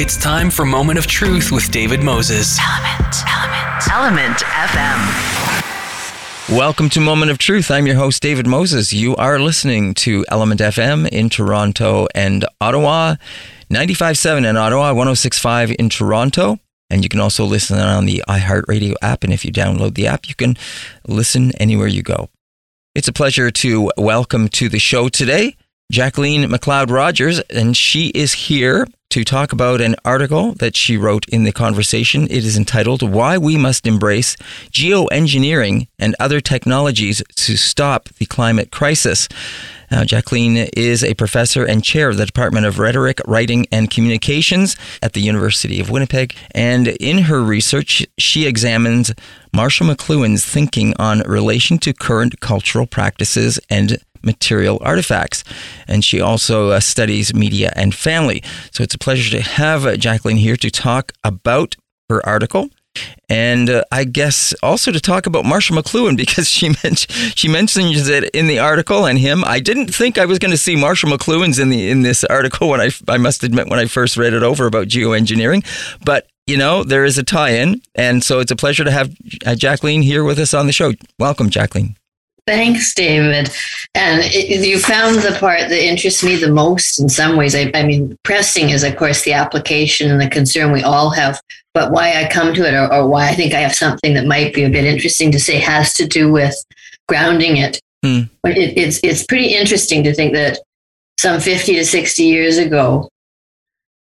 It's time for Moment of Truth with David Moses. ELMNT, ELMNT, ELMNT FM. Welcome to Moment of Truth. I'm your host, David Moses. You are listening to ELMNT FM in Toronto and Ottawa, 95.7 in Ottawa, 106.5 in Toronto. And you can also listen on the iHeartRadio app. And if you download the app, you can listen anywhere you go. It's a pleasure to welcome to the show today Jacqueline McLeod Rogers, and she is here to talk about an article that she wrote in the conversation. It is entitled Why We Must Embrace Geoengineering and Other Technologies to Stop the Climate Crisis. Now, Jacqueline is a professor and chair of the Department of Rhetoric, Writing, and Communications at the University of Winnipeg. And in her research, she examines Marshall McLuhan's thinking on relation to current cultural practices and material artifacts. And she also uh, studies media and family. So it's a pleasure to have uh, Jacqueline here to talk about her article. And uh, I guess also to talk about Marshall McLuhan because she mentioned she mentions it in the article and him. I didn't think I was going to see Marshall McLuhan's in the in this article when I I must admit when I first read it over about geoengineering, but you know there is a tie-in, and so it's a pleasure to have uh, Jacqueline here with us on the show. Welcome, Jacqueline. Thanks, David. And it, you found the part that interests me the most in some ways. I, I, mean, pressing is, of course, the application and the concern we all have. But why I come to it, or, or why I think I have something that might be a bit interesting to say, has to do with grounding it. Hmm. it it's, it's pretty interesting to think that some 50 to 60 years ago,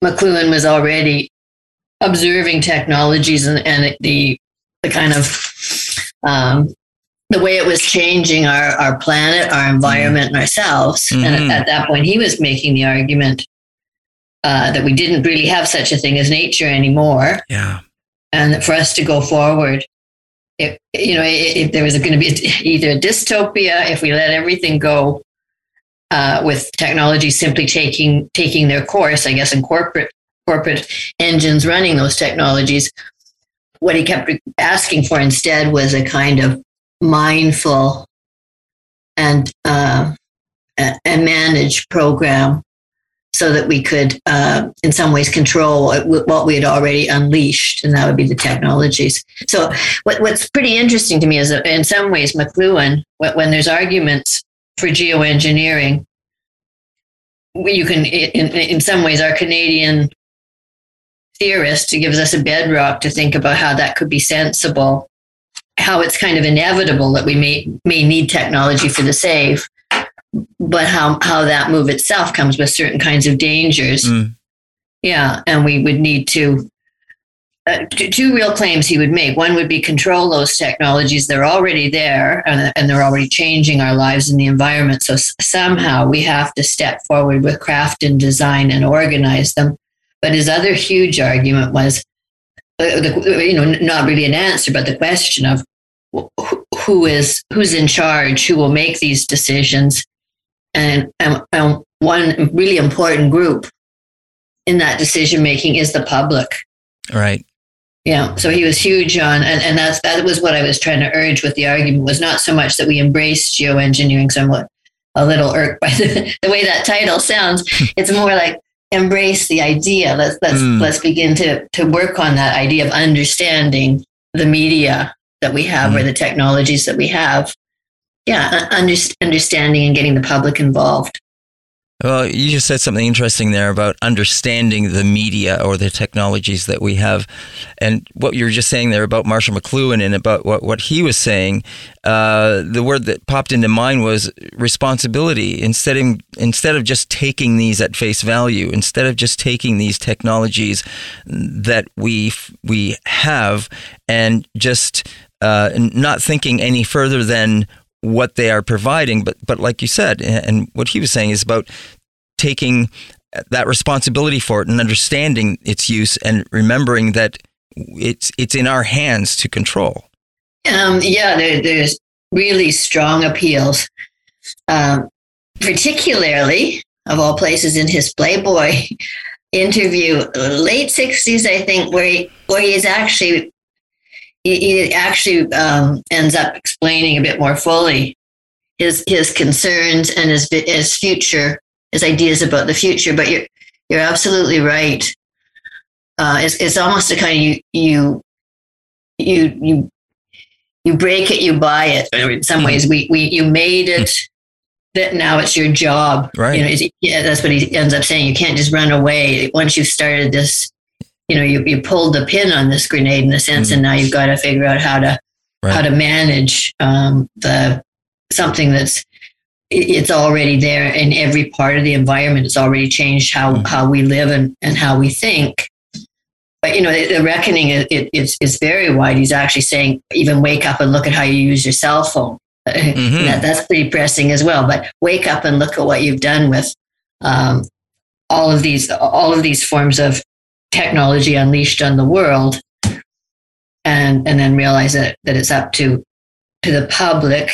McLuhan was already observing technologies and, and the, the kind of um, the way it was changing our, our planet, our environment, mm-hmm. and ourselves. Mm-hmm. And at, at, that point, he was making the argument uh, that we didn't really have such a thing as nature anymore. Yeah. And that for us to go forward, if, you know, if there was going to be either a dystopia, if we let everything go uh, with technology simply taking taking their course, I guess, in corporate corporate engines running those technologies, what he kept asking for instead was a kind of mindful and uh, and manage program so that we could uh, in some ways control what we had already unleashed and that would be the technologies. So what, what's pretty interesting to me is that in some ways mcluhan when there's arguments for geoengineering you can in, in some ways our canadian theorist gives us a bedrock to think about how that could be sensible how it's kind of inevitable that we may may need technology for the safe, but how how that move itself comes with certain kinds of dangers. Mm. Yeah, and we would need to. Uh, two real claims he would make. One would be control those technologies; they're already there, and, and they're already changing our lives and the environment. So s- somehow we have to step forward with craft and design and organize them. But his other huge argument was uh, the, you know, not really an answer, but the question of who is who's in charge, who will make these decisions, and, and, and one really important group in that decision making is the public. Right. Yeah. So he was huge on, and, and that's that was what I was trying to urge with the argument was not so much that we embrace geoengineering somewhat a little irked by the, the way that title sounds. it's more like embrace the idea. Let's let's mm. let's begin to to work on that idea of understanding the media that we have mm. or the technologies that we have. Yeah, under, understanding and getting the public involved. Well, you just said something interesting there about understanding the media or the technologies that we have. And what you were just saying there about Marshall McLuhan and about what, what he was saying, uh, the word that popped into mind was responsibility. Instead of, instead of just taking these at face value, instead of just taking these technologies that we, we have and just uh, not thinking any further than what they are providing. But but like you said, and what he was saying is about taking that responsibility for it and understanding its use and remembering that it's it's in our hands to control. Um, yeah, there, there's really strong appeals, um, particularly of all places in his Playboy interview, late '60s, I think, where he, where he is actually he, actually um, ends up explaining a bit more fully his his concerns and his his future, his ideas about the future. But you're you're absolutely right. uh, it's, it's almost a kind of you you you you you break it, you buy it. In some ways, we we you made it. That now it's your job, Right. You know, yeah, that's what he ends up saying. You can't just run away once you've started this. You know, you, you pulled the pin on this grenade in a sense, and now you've got to figure out how to Right. how to manage um, the something that's it's already there in every part of the environment. It's already changed how Mhm. how we live and, and how we think. But you know, the, the reckoning is it, it's it's very wide. He's actually saying even wake up and look at how you use your cell phone. Mhm. That, that's pretty pressing as well. But wake up and look at what you've done with um, all of these all of these forms of technology unleashed on the world, and and then realize that that it's up to to the public.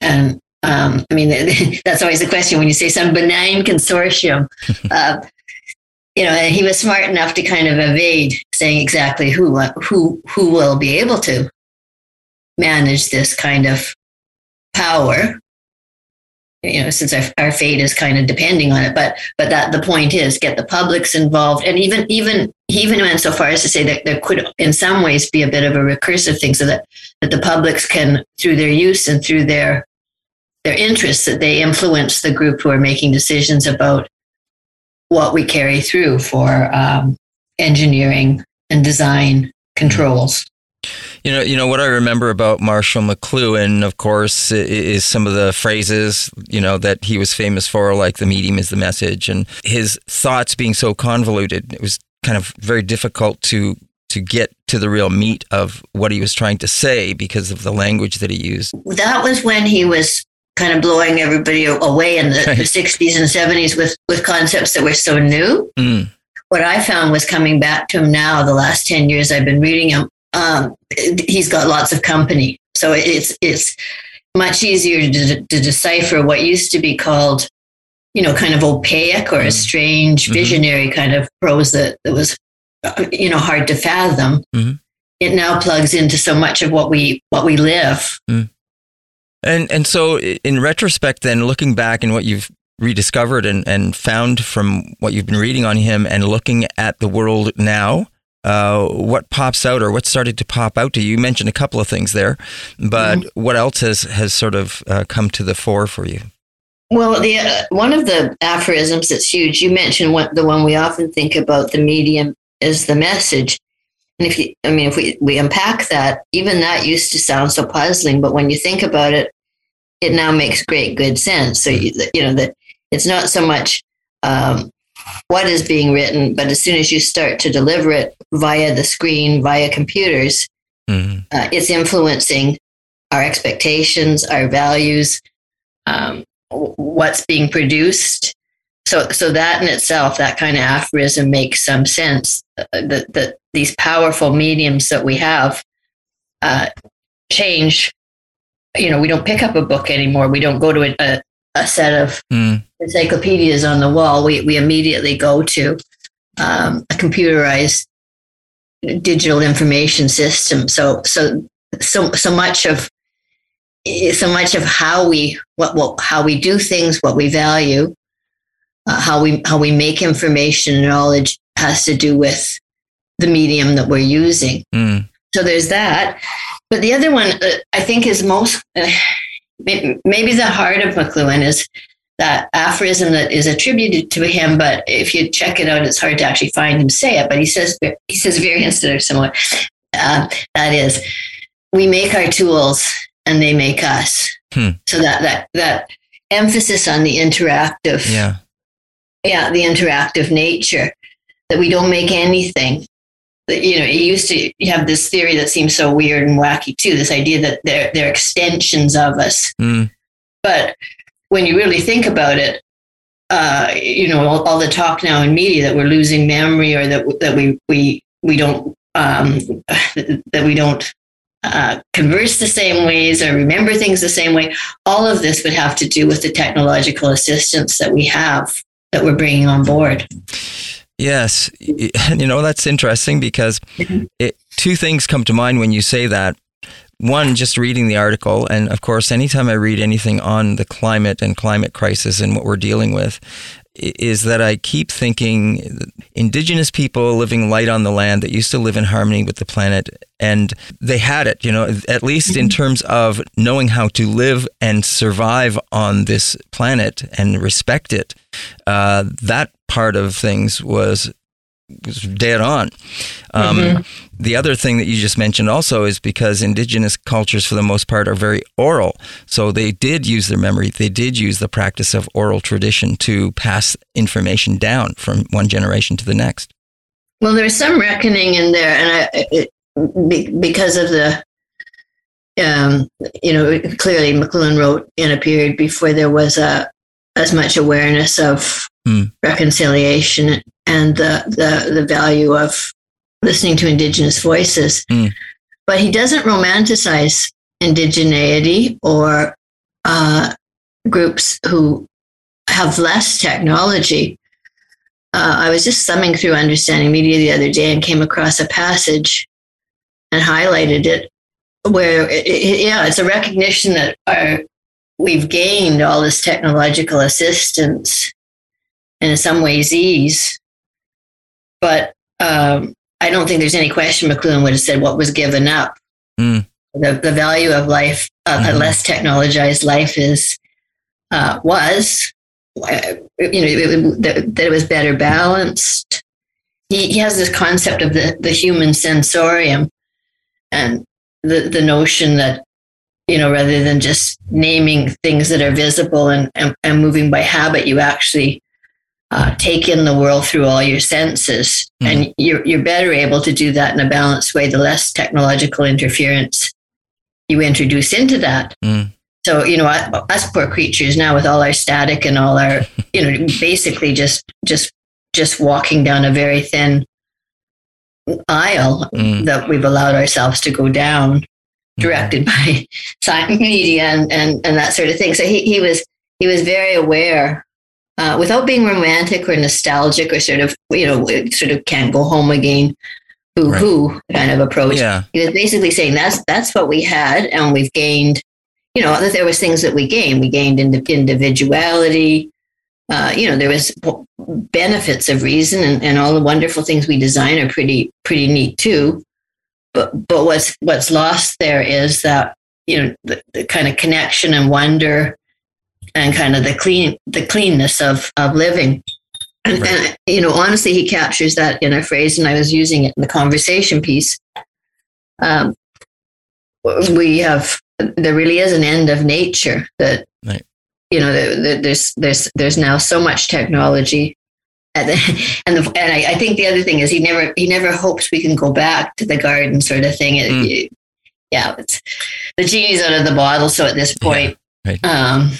And um, I mean, that's always the question when you say some benign consortium. uh, you know, and he was smart enough to kind of evade saying exactly who who who will be able to manage this kind of power you know since our, our fate is kind of depending on it but but that the point is get the publics involved and even even he even went so far as to say that there could in some ways be a bit of a recursive thing so that that the publics can through their use and through their their interests that they influence the group who are making decisions about what we carry through for um, engineering and design controls You know, you know what I remember about Marshall McLuhan, of course, is some of the phrases you know that he was famous for, like "the medium is the message," and his thoughts being so convoluted. It was kind of very difficult to to get to the real meat of what he was trying to say because of the language that he used. that was when he was kind of blowing everybody away in the, Right. the 60s and 70s with, with concepts that were so new. Mm. What I found was coming back to him now, the last 10 years I've been reading him, um, he's got lots of company. So it's, it's much easier to, to decipher what used to be called, you know, kind of opaque or a strange Mhm. visionary kind of prose that, that was, uh, you know, hard to fathom. Mhm. It now plugs into so much of what we, what we live. And and so in retrospect, then looking back and what you've rediscovered and, and found from what you've been reading on him and looking at the world now, uh, what pops out or what started to pop out to you? You mentioned a couple of things there, but what else has has sort of uh, come to the fore for you? Well, the uh, one of the aphorisms that's huge. You mentioned what the one we often think about. The medium is the message, and if you, I mean, if we we unpack that, even that used to sound so puzzling, but when you think about it, it now makes great good sense. So you, you know that it's not so much um, what is being written, but as soon as you start to deliver it via the screen, via computers, Mhm. uh, it's influencing our expectations, our values, um, what's being produced. So, so that in itself, that kind of aphorism makes some sense. uh, That that these powerful mediums that we have uh, change. You know, we don't pick up a book anymore. We don't go to a, a, a set of Mm. encyclopedias on the wall. We we immediately go to um, a computerized digital information system. So so so so much of so much of how we what, what how we do things, what we value, uh, how we how we make information and knowledge has to do with the medium that we're using. Mm. So there's that. But the other one uh, I think is most uh, maybe the heart of McLuhan is that aphorism that is attributed to him. But if you check it out, it's hard to actually find him say it. But he says he says variants that are similar. Uh, that is, we make our tools and they make us. Hmm. So that that that emphasis on the interactive Yeah. yeah, the interactive nature that we don't make anything. You know, it used to have this theory that seems so weird and wacky too. This idea that they're they're extensions of us, Mm. but when you really think about it, uh, you know, all, all the talk now in media that we're losing memory or that that we we we don't um, that we don't uh, converse the same ways or remember things the same way. All of this would have to do with the technological assistance that we have that we're bringing on board. Yes, you know that's interesting because it, two things come to mind when you say that. One, just reading the article, and of course, anytime I read anything on the climate and climate crisis and what we're dealing with, is that I keep thinking indigenous people living light on the land that used to live in harmony with the planet, and they had it, you know, at least in terms of knowing how to live and survive on this planet and respect it. Uh, that part of things was was dead on. Um, mm-hmm. The other thing that you just mentioned also is because indigenous cultures, for the most part, are very oral. So they did use their memory. They did use the practice of oral tradition to pass information down from one generation to the next. Well, there's some reckoning in there, and I, it, because of the, um, you know, clearly McLuhan wrote in a period before there was a as much awareness of mm. reconciliation and the, the, the value of listening to indigenous voices. Mm. But he doesn't romanticize indigeneity or uh, groups who have less technology. Uh, I was just thumbing through Understanding Media the other day and came across a passage and highlighted it where, it, it, yeah, it's a recognition that our, we've gained all this technological assistance and in some ways ease. But um, I don't think there's any question McLuhan would have said what was given up. Mm. The, the value of life, uh, mm-hmm. a less technologized life is, uh, was, uh, you know, it, that, that, it was better balanced. He, he has this concept of the, the human sensorium and the, the notion that you know, rather than just naming things that are visible and, and, and moving by habit, you actually uh, take in the world through all your senses. Mm. And you're, you're better able to do that in a balanced way the less technological interference you introduce into that. Mm. So, you know, us poor creatures now with all our static and all our, you know, basically just, just, just walking down a very thin aisle mm. that we've allowed ourselves to go down, mm-hmm. directed by science media and, and, and that sort of thing. So he, he was, he was very aware uh, without being romantic or nostalgic or sort of, you know, sort of can't go home again, boo hoo right. kind of approach. Yeah. He was basically saying that's that's what we had, and we've gained. You know, that there was things that we gained. We gained individuality. Uh, you know, there was benefits of reason, and, and all the wonderful things we design are pretty pretty neat too. But but what's what's lost there is that you know the, the kind of connection and wonder and kind of the clean the cleanness of of living. And, right. and, you know, honestly, he captures that in a phrase, and I was using it in the conversation piece. Um, we have there really is an end of nature that right. you know there's there's there's now so much technology and the, and, the, and I, I, think the other thing is he never he never hopes we can go back to the garden sort of thing. Mm. yeah, the genie's out of the bottle. So at this point, yeah, right. um,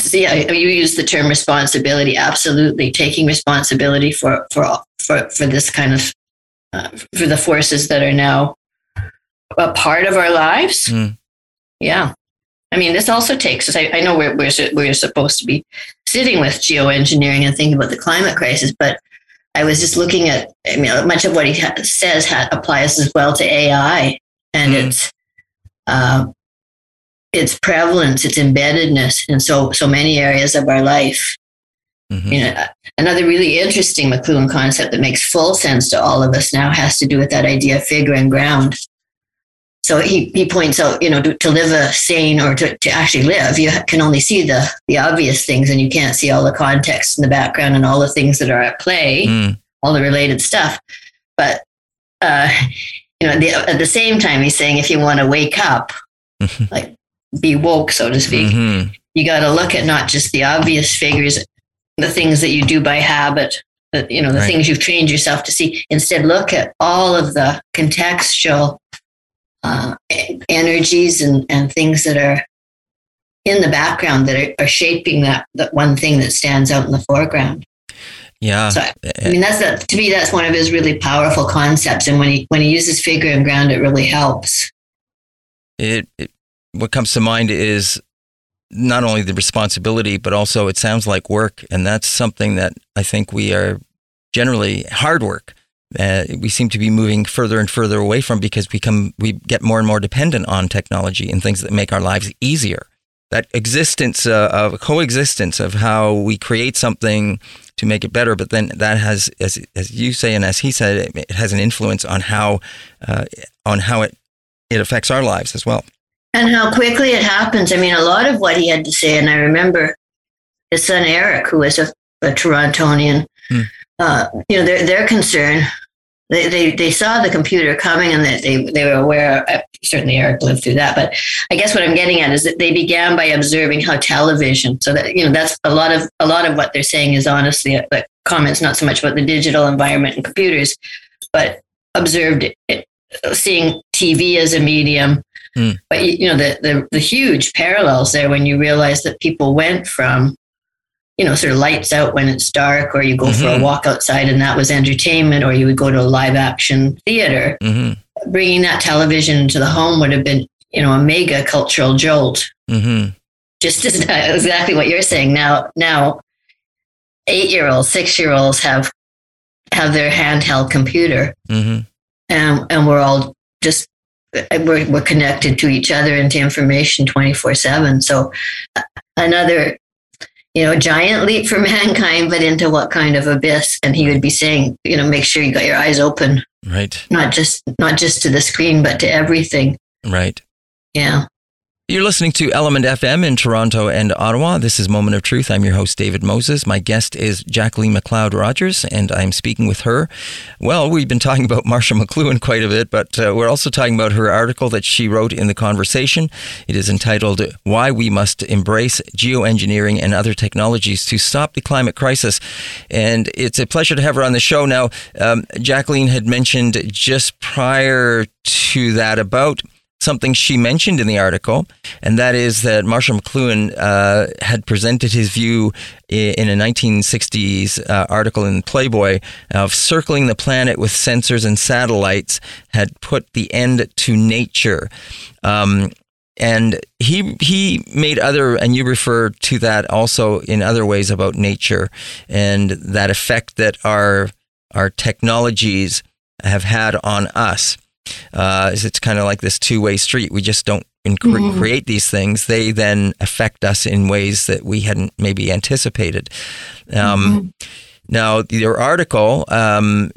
see, I, you use the term responsibility. Absolutely, taking responsibility for for for for this kind of uh, for the forces that are now a part of our lives. Mm. Yeah, I mean, this also takes us. I, I know we're, we're we're supposed to be sitting with geoengineering and thinking about the climate crisis, but I was just looking at. I mean, much of what he ha- says ha- applies as well to AI, and mm. it's. Uh, its prevalence, its embeddedness in so so many areas of our life. Mm-hmm. You know, another really interesting McLuhan concept that makes full sense to all of us now has to do with that idea of figure and ground. So he, he points out, you know, to, to live a sane or to, to actually live, you can only see the, the obvious things and you can't see all the context and the background and all the things that are at play, mm. all the related stuff. But, uh, you know, the, at the same time, he's saying if you want to wake up, like be woke, so to speak. Mm-hmm. You got to look at not just the obvious figures, the things that you do by habit, but you know the right. things you've trained yourself to see. Instead, look at all of the contextual uh, energies and, and things that are in the background that are, are shaping that that one thing that stands out in the foreground. Yeah. So I mean that's that to me that's one of his really powerful concepts and when he when he uses figure and ground it really helps. It, it what comes to mind is not only the responsibility, but also it sounds like work. And that's something that I think we are generally hard work. Uh, we seem to be moving further and further away from because we come we get more and more dependent on technology and things that make our lives easier. that existence uh, of coexistence of how we create something to make it better, but then that has, as, as you say and as he said, it, it has an influence on how uh, on how it it affects our lives as well. And how quickly it happens. I mean, a lot of what he had to say, and I remember his son Eric, who was a, a Torontonian, Hmm. uh, you know, their their concern. They, they, they saw the computer coming and that they, they were aware, uh, certainly Eric lived through that, but I guess what I'm getting at is that they began by observing how television, so that, you know, that's a lot of, a lot of what they're saying is honestly, comments, not so much about the digital environment and computers, but observed it, seeing TV as a medium. Hmm. But, you know, the, the, the huge parallels there when you realize that people went from, you know, sort of lights out when it's dark, or you go for a Mhm. walk outside and that was entertainment, or you would go to a live action theater. hmm Bringing that television to the home would have been, you know, a mega cultural jolt. hmm Just as exactly what you're saying. Now, now, eight year olds, six year olds have have their handheld computer, hmm and and we're all just we're, we're connected to each other and to information 24 7 so uh, another you know giant leap for mankind but into what kind of abyss. And he would be saying you know make sure you got your eyes open. Right. not just not just to the screen but to everything. Right. yeah You're listening to ELMNT FM in Toronto and Ottawa. This is Moment of Truth. I'm your host, David Moses. My guest is Jacqueline McLeod Rogers, and I'm speaking with her. Well, we've been talking about Marshall McLuhan quite a bit, but uh, we're also talking about her article that she wrote in the conversation. It is entitled Why We Must Embrace Geoengineering and Other Technologies to Stop the Climate Crisis. And it's a pleasure to have her on the show. Now, um, Jacqueline had mentioned just prior to that about something she mentioned in the article, and that is that Marshall McLuhan uh, had presented his view in a 1960s uh, article in Playboy of circling the planet with sensors and satellites had put the end to nature. Um, and he he made other, and you refer to that also in other ways about nature and that effect that our our technologies have had on us uh, is it's kind of like this two-way street. We just don't Mhm. create these things; they then affect us in ways that we hadn't maybe anticipated. Um, Now, your article, um,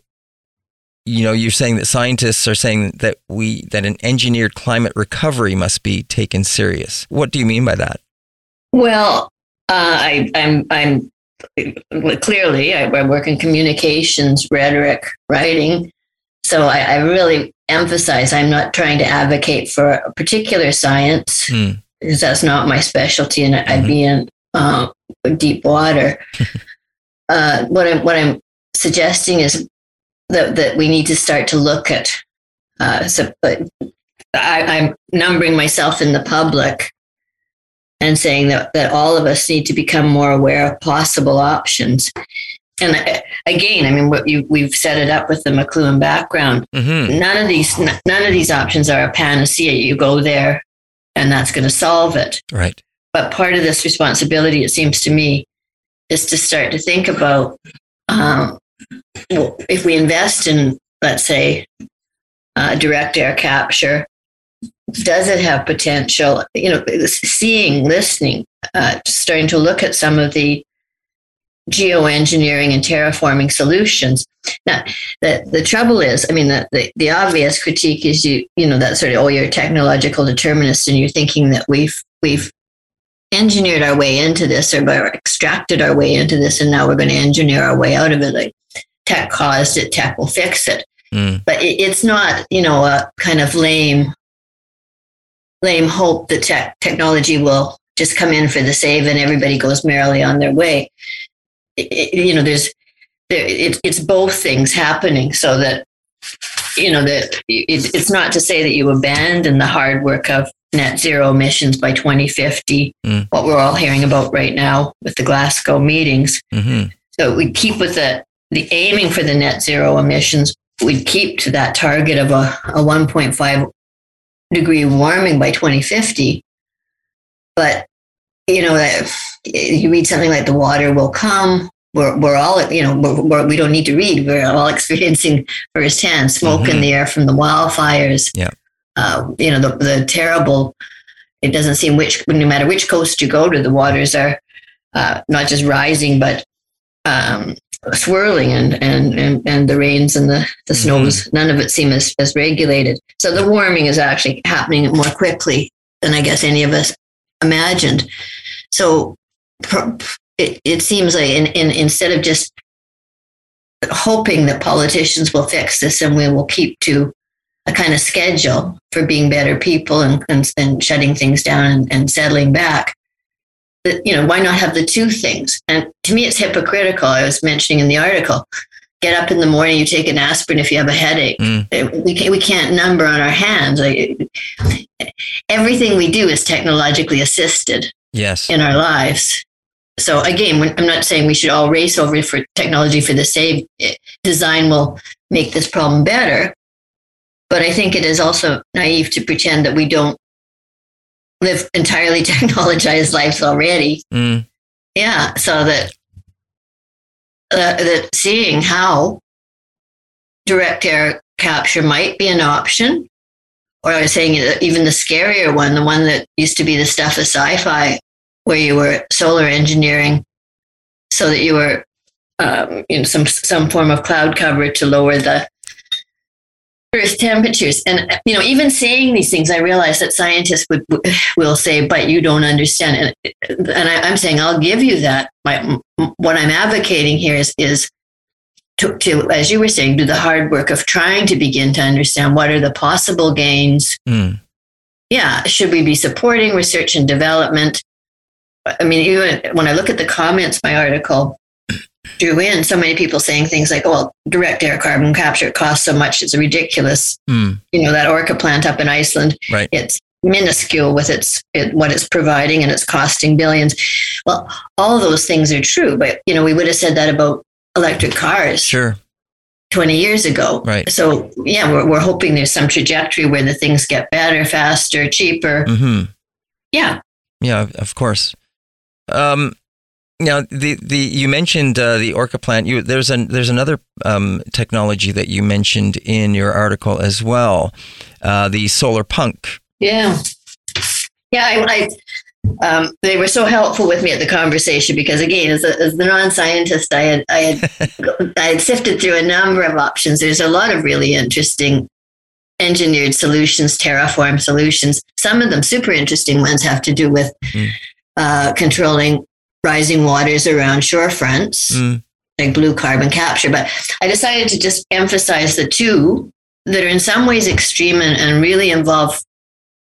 you know, you're saying that scientists are saying that we that an engineered climate recovery must be taken serious. What do you mean by that? well uh, I, i'm i'm clearly I, I work in communications rhetoric writing so I, I really emphasize i'm not trying to advocate for a particular science Hmm. because that's not my specialty and I'd Mhm. be in uh, deep water. uh, what I'm what I'm suggesting is that that we need to start to look at. Uh, so, but I, I'm numbering myself in the public and saying that that all of us need to become more aware of possible options. And again, I mean, what you, we've set it up with the McLuhan background Mm-hmm. none of these none of these options are a panacea you go there and that's going to solve it Right. but part of this responsibility it seems to me is to start to think about um, if we invest in let's say uh, direct air capture does it have potential you know seeing listening uh, starting to look at some of the geoengineering and terraforming solutions. Now the, the trouble is i mean the, the, the obvious critique is you you know that sort of oh you're a technological determinist and you're thinking that we've we've engineered our way into this or extracted our way into this and now we're going to engineer our way out of it. Like tech caused it tech will fix it. Mm. but it, it's not you know a kind of lame lame hope that tech, technology will just come in for the save and everybody goes merrily on their way it, you know there's there, it, it's both things happening so that you know that it, it's not to say that you abandon the hard work of net zero emissions by 2050 Mm. what we're all hearing about right now with the glasgow meetings Mm-hmm. so we keep with the the aiming for the net zero emissions we'd keep to that target of a, a 1.5 degree warming by 2050 but you know that you read something like the water will come we're, we're all you know we're, we're, we don't need to read we're all experiencing firsthand smoke in Mhm. the air from the wildfires Yeah. uh, you know the, the terrible it doesn't seem which, no matter which coast you go to, the waters are uh, not just rising, but um, swirling and, and, and, and the rains and the, the snows, mm-hmm. none of it seems as, as regulated. So the warming is actually happening more quickly than I guess any of us imagined. So it, it seems like in, in, instead of just hoping that politicians will fix this and we will keep to a kind of schedule for being better people and, and, and shutting things down and, and settling back, that, you know, why not have the two things? And to me, it's hypocritical. I was mentioning in the article, get up in the morning, you take an aspirin if you have a headache. Mm. We, can't, we can't number on our hands. Like, everything we do is technologically assisted yes. in our lives. So again, I'm not saying we should all race over for technology for the sake. Design will make this problem better, but I think it is also naive to pretend that we don't live entirely technologized lives already. Mm. Yeah, so that uh, that seeing how direct air capture might be an option, or I was saying even the scarier one, the one that used to be the stuff of sci-fi, where you were solar engineering, so that you were um, you know some some form of cloud cover to lower the earth temperatures. And you know even saying these things i realize that scientists would will say but you don't understand. And, and I, am saying i'll give you that. My, what i'm advocating here is is to, to, as you were saying do the hard work of trying to begin to understand what are the possible gains. Mm. yeah should we be supporting research and development i mean even when i look at the comments my article drew in so many people saying things like, oh, well, direct air carbon capture costs so much, it's ridiculous. Mm. You know, that Orca plant up in Iceland, right. it's minuscule with its it, what it's providing and it's costing billions. Well, all those things are true, but you know, we would have said that about electric cars. Sure. 20 years ago. Right. So, yeah, we're, we're hoping there's some trajectory where the things get better, faster, cheaper. Mm-hmm. Yeah. Yeah, of course. Um, now, the, the you mentioned uh, the Orca plant. You, there's an there's another um, technology that you mentioned in your article as well, uh, the solar punk. Yeah, yeah. I, I um, they were so helpful with me at the conversation because again, as, a, as the non-scientist, I had I had I had sifted through a number of options. There's a lot of really interesting engineered solutions, terraform solutions. Some of them super interesting ones have to do with mm. Uh, controlling rising waters around shore fronts, mm. like blue carbon capture. But I decided to just emphasize the two that are in some ways extreme and, and really involve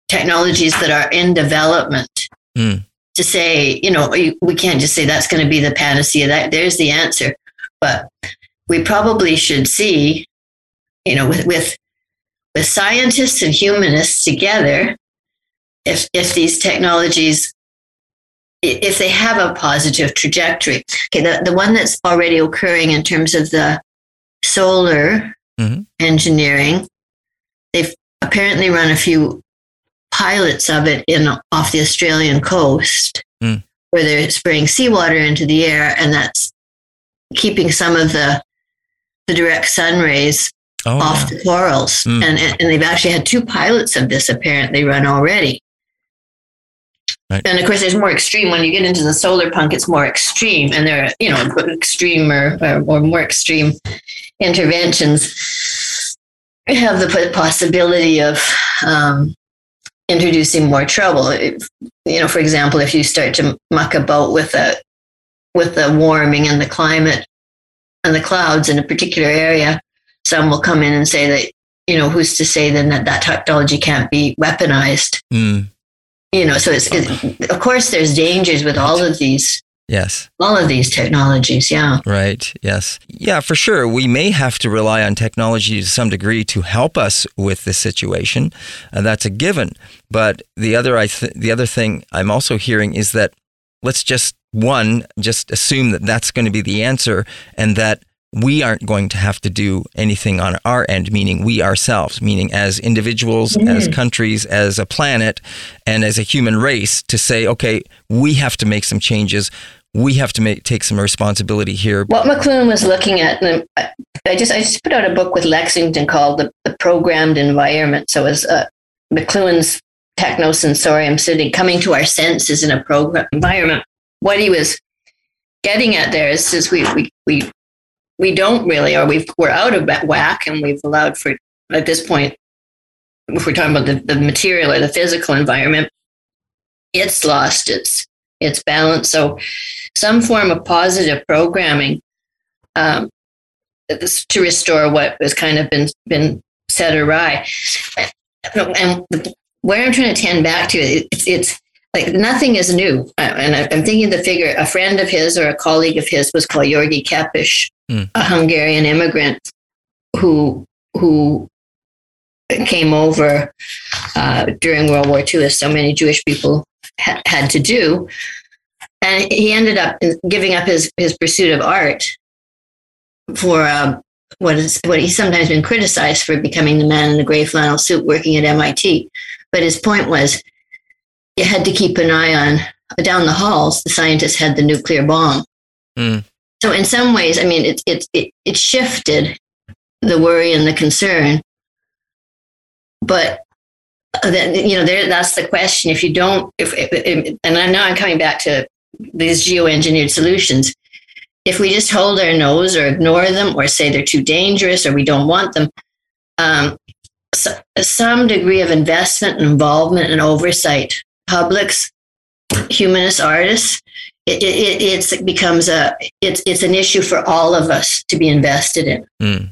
technologies that are in development. Mm. To say, you know, we can't just say that's going to be the panacea. That there's the answer, but we probably should see, you know, with with with scientists and humanists together, if if these technologies if they have a positive trajectory. Okay, the, the one that's already occurring in terms of the solar mm-hmm. engineering, they've apparently run a few pilots of it in off the Australian coast mm. where they're spraying seawater into the air and that's keeping some of the the direct sun rays oh, off yeah. the corals. Mm. And, and they've actually had two pilots of this apparently run already. Right. And of course, there's more extreme when you get into the solar punk. It's more extreme, and there are you know extreme or, or more extreme interventions have the possibility of um, introducing more trouble. If, you know, for example, if you start to muck about with a with the warming and the climate and the clouds in a particular area, some will come in and say that you know who's to say then that that technology can't be weaponized. Mm you know so it's, it's of course there's dangers with all of these Yes. All of these technologies, yeah. Right, yes. Yeah, for sure. We may have to rely on technology to some degree to help us with this situation. Uh, that's a given. But the other I th- the other thing I'm also hearing is that let's just one just assume that that's going to be the answer and that we aren't going to have to do anything on our end, meaning we ourselves, meaning as individuals, mm. as countries, as a planet, and as a human race to say, okay, we have to make some changes. We have to make, take some responsibility here. What McLuhan was looking at, I just I just put out a book with Lexington called the, the Programmed Environment. So it was uh, McLuhan's technosensorium City, coming to our senses in a program environment. What he was getting at there is, is we, we, we, we don't really, or we've, we're out of whack and we've allowed for, at this point, if we're talking about the, the material or the physical environment, it's lost its, its balance. So some form of positive programming um, to restore what has kind of been, been set awry. And where I'm trying to tend back to, it's, it's like nothing is new. And I'm thinking the figure, a friend of his or a colleague of his was called György Kepes, mm. a Hungarian immigrant who who came over uh, during World War II, as so many Jewish people ha- had to do. And he ended up giving up his, his pursuit of art for uh, what is what he's sometimes been criticized for becoming the man in the gray flannel suit working at MIT. But his point was you had to keep an eye on down the halls. The scientists had the nuclear bomb. Mm. So in some ways, I mean, it, it, it, it shifted the worry and the concern. But then, you know, there, that's the question. If you don't, if, if, and I know I'm coming back to these geoengineered solutions. If we just hold our nose or ignore them or say they're too dangerous or we don't want them, um, so, some degree of investment and involvement and oversight, publics, humanist artists, it, it, it becomes a it's it's an issue for all of us to be invested in. Mm.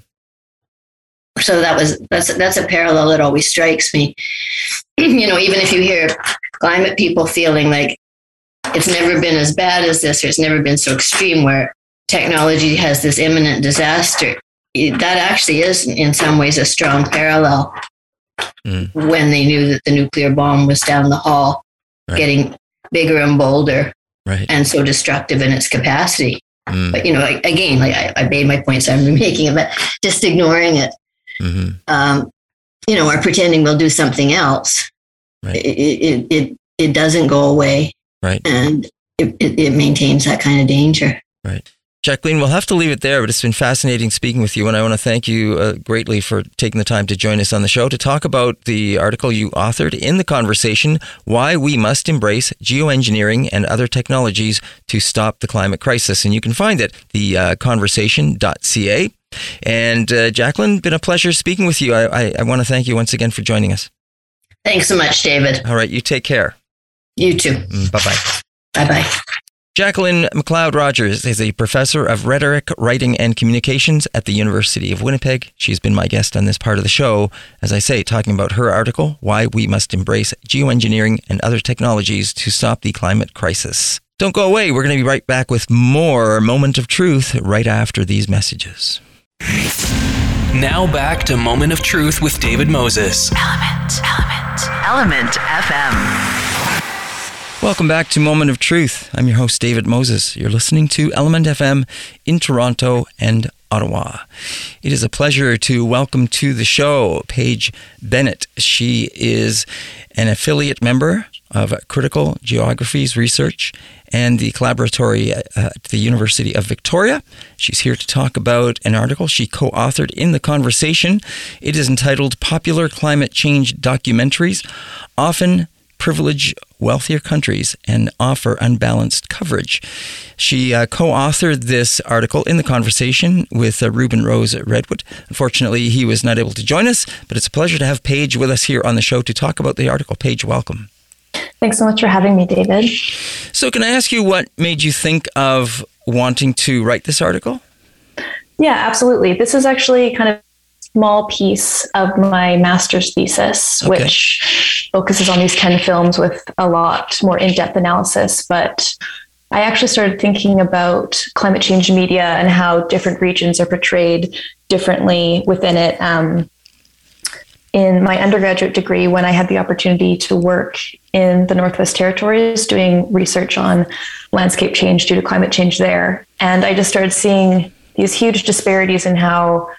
So that was that's that's a parallel that always strikes me. you know, even if you hear climate people feeling like it's never been as bad as this, or it's never been so extreme, where technology has this imminent disaster that actually is in some ways a strong parallel mm. when they knew that the nuclear bomb was down the hall right. getting bigger and bolder right. and so destructive in its capacity mm. but you know again like I, I, made my points i'm making it but just ignoring it mm-hmm. um, you know or pretending we'll do something else right. it, it, it, it doesn't go away right and it, it, it maintains that kind of danger right Jacqueline, we'll have to leave it there, but it's been fascinating speaking with you. And I want to thank you uh, greatly for taking the time to join us on the show to talk about the article you authored in the conversation Why We Must Embrace Geoengineering and Other Technologies to Stop the Climate Crisis. And you can find it, the uh, conversation.ca. And uh, Jacqueline, been a pleasure speaking with you. I, I, I want to thank you once again for joining us. Thanks so much, David. All right, you take care. You too. bye bye. Bye bye. Jacqueline McLeod Rogers is a professor of rhetoric, writing, and communications at the University of Winnipeg. She's been my guest on this part of the show, as I say, talking about her article, Why We Must Embrace Geoengineering and Other Technologies to Stop the Climate Crisis. Don't go away. We're going to be right back with more Moment of Truth right after these messages. Now back to Moment of Truth with David Moses. ELMNT, ELMNT, ELMNT FM. Welcome back to Moment of Truth. I'm your host, David Moses. You're listening to ELMNT FM in Toronto and Ottawa. It is a pleasure to welcome to the show Paige Bennett. She is an affiliate member of Critical Geographies Research and the collaboratory uh, at the University of Victoria. She's here to talk about an article she co authored in the conversation. It is entitled Popular Climate Change Documentaries Often privilege wealthier countries and offer unbalanced coverage. She uh, co authored this article in the conversation with uh, Reuben Rose at Redwood. Unfortunately, he was not able to join us, but it's a pleasure to have Paige with us here on the show to talk about the article. Paige, welcome. Thanks so much for having me, David. So, can I ask you what made you think of wanting to write this article? Yeah, absolutely. This is actually kind of small piece of my master's thesis, okay. which focuses on these 10 films with a lot more in depth analysis. But I actually started thinking about climate change media and how different regions are portrayed differently within it. Um, in my undergraduate degree, when I had the opportunity to work in the Northwest Territories doing research on landscape change due to climate change there. And I just started seeing these huge disparities in how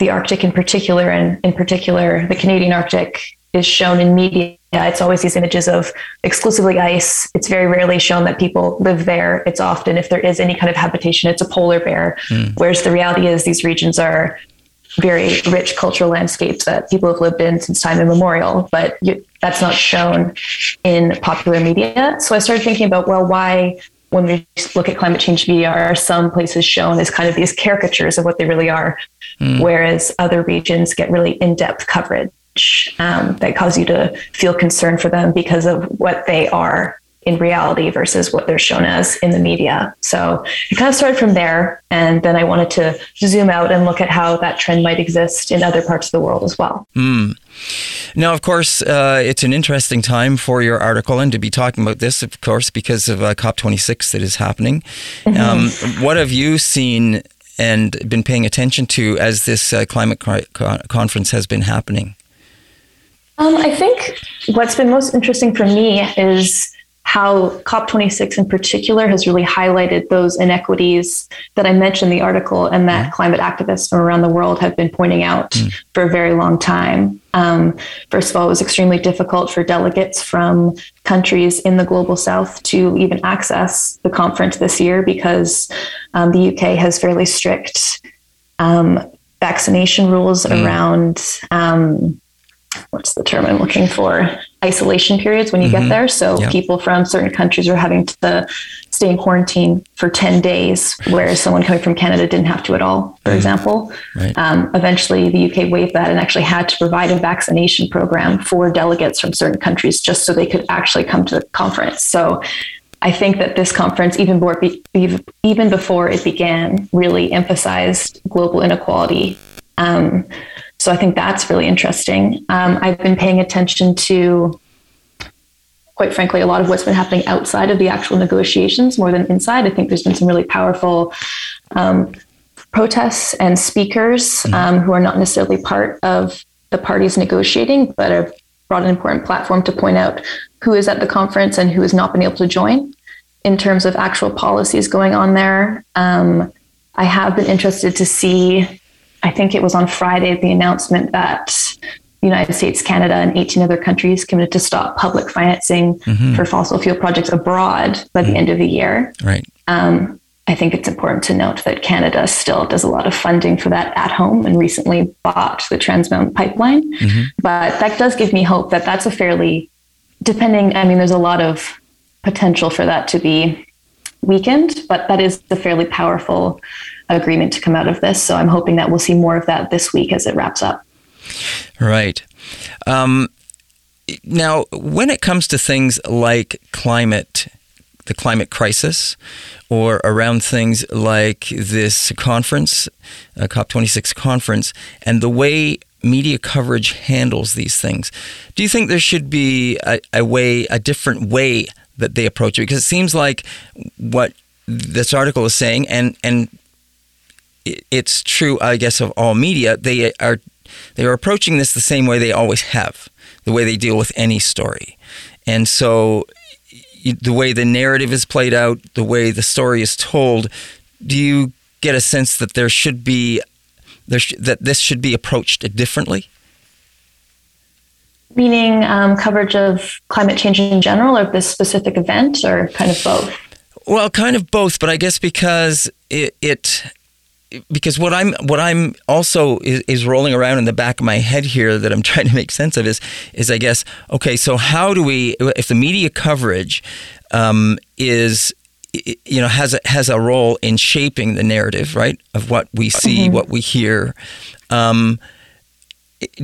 the Arctic in particular, and in particular the Canadian Arctic, is shown in media. It's always these images of exclusively ice. It's very rarely shown that people live there. It's often, if there is any kind of habitation, it's a polar bear. Mm. Whereas the reality is, these regions are very rich cultural landscapes that people have lived in since time immemorial, but you, that's not shown in popular media. So I started thinking about, well, why, when we look at climate change media, are some places shown as kind of these caricatures of what they really are, mm. whereas other regions get really in depth coverage um, that cause you to feel concern for them because of what they are in reality versus what they're shown as in the media. So it kind of started from there. And then I wanted to zoom out and look at how that trend might exist in other parts of the world as well. Mm. Now, of course, uh, it's an interesting time for your article and to be talking about this, of course, because of uh, COP26 that is happening. Mm-hmm. Um, what have you seen and been paying attention to as this uh, climate conference has been happening? Um, I think what's been most interesting for me is how COP26 in particular has really highlighted those inequities that I mentioned in the article and that mm. climate activists from around the world have been pointing out mm. for a very long time. Um, first of all, it was extremely difficult for delegates from countries in the global south to even access the conference this year because um, the UK has fairly strict um, vaccination rules mm. around um, what's the term I'm looking for? Isolation periods when you mm-hmm. get there. So yeah. people from certain countries are having to stay in quarantine for 10 days, whereas someone coming from Canada didn't have to at all, for example. Right. Um, eventually, the UK waived that and actually had to provide a vaccination program for delegates from certain countries just so they could actually come to the conference. So I think that this conference, even before, even before it began, really emphasized global inequality. Um, so I think that's really interesting. Um, I've been paying attention to, quite frankly, a lot of what's been happening outside of the actual negotiations more than inside. I think there's been some really powerful um, protests and speakers mm-hmm. um, who are not necessarily part of the parties negotiating, but have brought an important platform to point out who is at the conference and who has not been able to join in terms of actual policies going on there. Um, I have been interested to see I think it was on Friday, the announcement that United States, Canada, and 18 other countries committed to stop public financing mm-hmm. for fossil fuel projects abroad by mm-hmm. the end of the year. Right. Um, I think it's important to note that Canada still does a lot of funding for that at home and recently bought the Trans Mountain pipeline. Mm-hmm. But that does give me hope that that's a fairly, depending, I mean, there's a lot of potential for that to be weakened, but that is a fairly powerful agreement to come out of this. So I'm hoping that we'll see more of that this week as it wraps up. Right. Um, now, when it comes to things like climate, the climate crisis, or around things like this conference, uh, COP26 conference, and the way media coverage handles these things, do you think there should be a, a way, a different way that they approach it? Because it seems like what this article is saying, and and it's true, I guess, of all media. They are they are approaching this the same way they always have, the way they deal with any story, and so the way the narrative is played out, the way the story is told. Do you get a sense that there should be there sh- that this should be approached differently? Meaning um, coverage of climate change in general, or this specific event, or kind of both. Well, kind of both, but I guess because it, it because what I'm what I'm also is, is, rolling around in the back of my head here that I'm trying to make sense of is is I guess okay so how do we if the media coverage um, is you know has a, has a role in shaping the narrative right of what we see mm-hmm. what we hear um,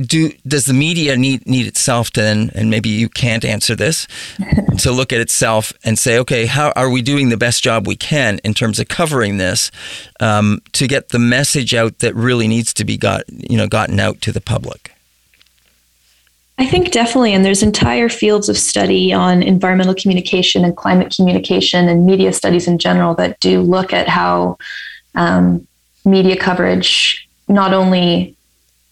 do does the media need need itself to then and maybe you can't answer this to look at itself and say okay how are we doing the best job we can in terms of covering this um, to get the message out that really needs to be got you know gotten out to the public? I think definitely, and there's entire fields of study on environmental communication and climate communication and media studies in general that do look at how um, media coverage not only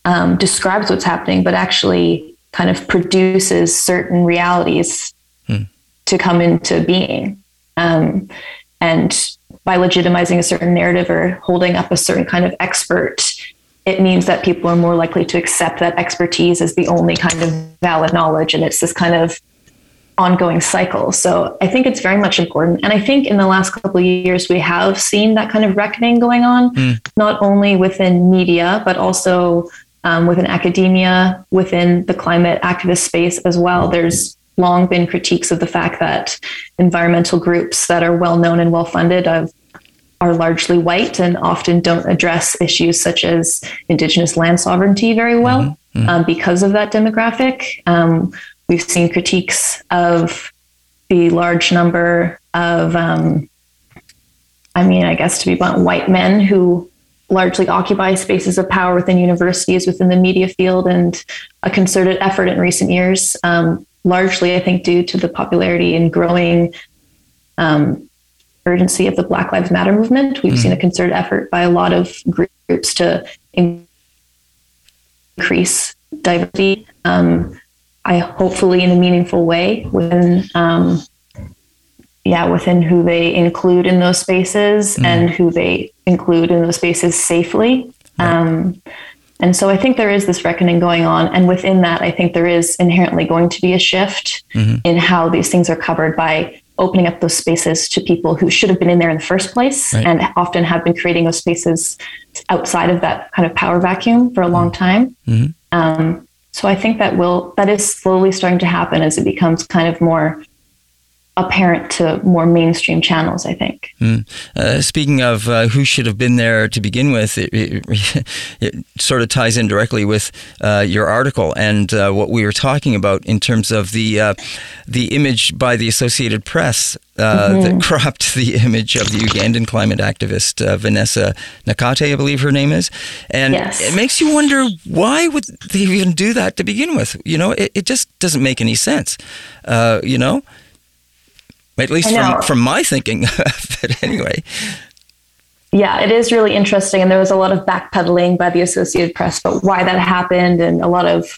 um, describes what's happening, but actually kind of produces certain realities hmm. to come into being. Um, and by legitimizing a certain narrative or holding up a certain kind of expert, it means that people are more likely to accept that expertise as the only kind of valid knowledge. And it's this kind of ongoing cycle. So I think it's very much important. And I think in the last couple of years, we have seen that kind of reckoning going on, mm. not only within media, but also um, within academia, within the climate activist space as well. There's long been critiques of the fact that environmental groups that are well known and well funded are largely white and often don't address issues such as indigenous land sovereignty very well mm-hmm. Mm-hmm. Um, because of that demographic. Um, we've seen critiques of the large number of, um, I mean, I guess to be blunt, white men who largely occupy spaces of power within universities, within the media field, and a concerted effort in recent years, um, largely, I think, due to the popularity and growing um, urgency of the Black Lives Matter movement. We've mm. seen a concerted effort by a lot of groups to increase diversity. Um, I hopefully in a meaningful way within um, yeah within who they include in those spaces mm. and who they include in those spaces safely. Um, and so I think there is this reckoning going on, and within that, I think there is inherently going to be a shift mm-hmm. in how these things are covered by opening up those spaces to people who should have been in there in the first place right. and often have been creating those spaces outside of that kind of power vacuum for a long mm-hmm. time. Mm-hmm. Um, so I think that will that is slowly starting to happen as it becomes kind of more apparent to more mainstream channels, I think. Mm. Uh, speaking of uh, who should have been there to begin with, it, it, it sort of ties in directly with uh, your article and uh, what we were talking about in terms of the uh, the image by the Associated Press uh, mm-hmm. that cropped the image of the Ugandan climate activist Vanessa Nakate, I believe her name is, and yes. it makes you wonder why would they even do that to begin with? You know, it, it just doesn't make any sense. you know at least from, from my thinking. but anyway. Yeah, it is really interesting. And there was a lot of backpedaling by the Associated Press about why that happened and a lot of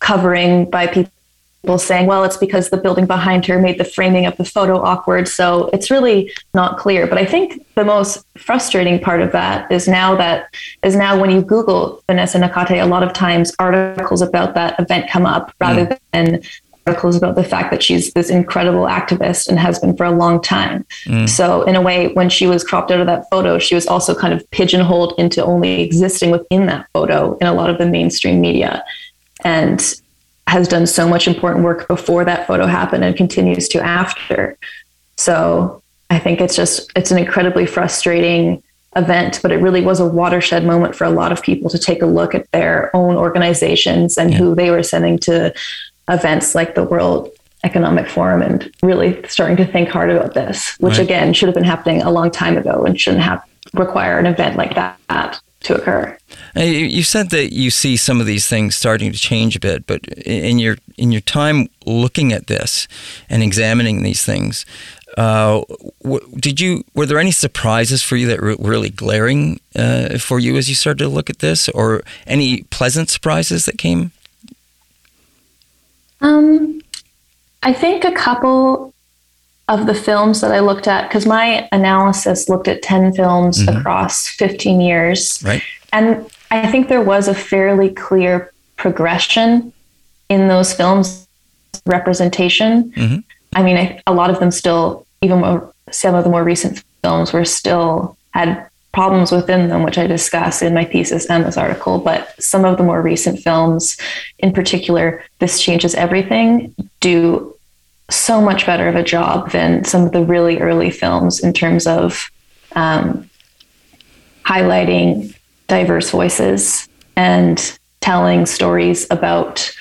covering by people saying, well, it's because the building behind her made the framing of the photo awkward. So it's really not clear. But I think the most frustrating part of that is now that is now when you Google Vanessa Nakate, a lot of times articles about that event come up rather mm. than articles about the fact that she's this incredible activist and has been for a long time. Mm. So, in a way, when she was cropped out of that photo, she was also kind of pigeonholed into only existing within that photo in a lot of the mainstream media and has done so much important work before that photo happened and continues to after. So, I think it's just, it's an incredibly frustrating event, but it really was a watershed moment for a lot of people to take a look at their own organizations and yeah. who they were sending to events like the World Economic Forum and really starting to think hard about this, which right. again should have been happening a long time ago and shouldn't have require an event like that to occur. You said that you see some of these things starting to change a bit, but in your in your time looking at this and examining these things, uh, did you were there any surprises for you that were really glaring uh, for you as you started to look at this, or any pleasant surprises that came um, I think a couple of the films that I looked at, because my analysis looked at 10 films mm-hmm. across 15 years. Right. And I think there was a fairly clear progression in those films representation. Mm-hmm. I mean, I, a lot of them still, even more, some of the more recent films were still had problems within them, which I discuss in my thesis and this article. But some of the more recent films, in particular, This Changes Everything, do so much better of a job than some of the really early films in terms of um, highlighting diverse voices and telling stories about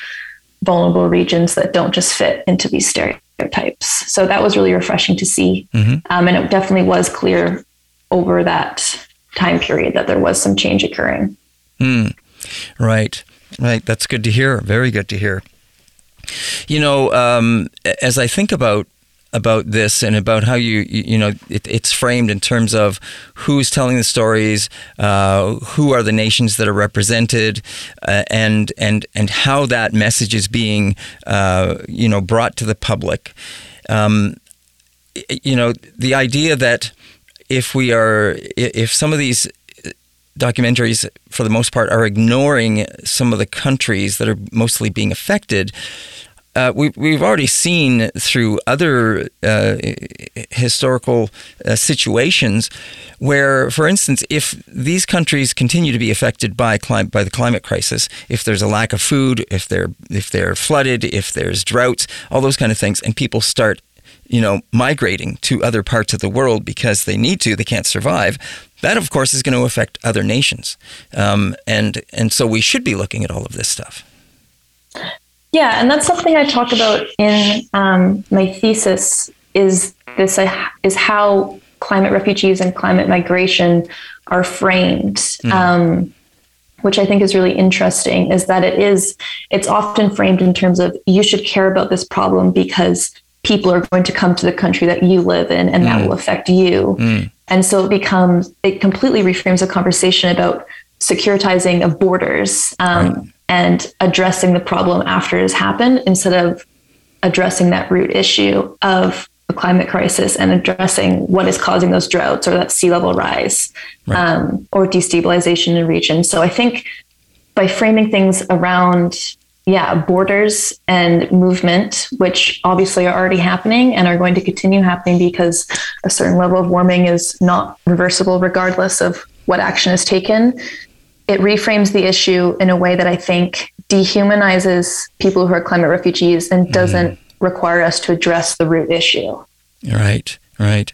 vulnerable regions that don't just fit into these stereotypes. So that was really refreshing to see. Mm-hmm. Um, and it definitely was clear over that time period that there was some change occurring. Mm, right, right. That's good to hear. Very good to hear. You know, um, as I think about about this and about how you you, know it, it's framed in terms of who's telling the stories, uh, who are the nations that are represented, uh, and and and how that message is being uh, you know brought to the public. Um, you know the idea that if we are if some of these documentaries for the most part are ignoring some of the countries that are mostly being affected uh, we, we've already seen through other uh, historical uh, situations where, for instance, if these countries continue to be affected by clim- by the climate crisis, if there's a lack of food, if they're if they're flooded, if there's droughts, all those kind of things, and people start you know, migrating to other parts of the world because they need to, they can't survive. That, of course, is going to affect other nations, um, and and so we should be looking at all of this stuff. Yeah, and that's something I talk about in um, my thesis. Is this a, is how climate refugees and climate migration are framed? Mm. Um, which I think is really interesting is that it is it's often framed in terms of you should care about this problem because people are going to come to the country that you live in and mm. that will affect you. Mm. And so it becomes, it completely reframes a conversation about securitizing of borders um, right. and addressing the problem after it has happened instead of addressing that root issue of the climate crisis and addressing what is causing those droughts or that sea level rise right. um, or destabilization in regions. So I think by framing things around yeah, borders and movement, which obviously are already happening and are going to continue happening because a certain level of warming is not reversible, regardless of what action is taken. It reframes the issue in a way that I think dehumanizes people who are climate refugees and doesn't mm. require us to address the root issue. Right. Right.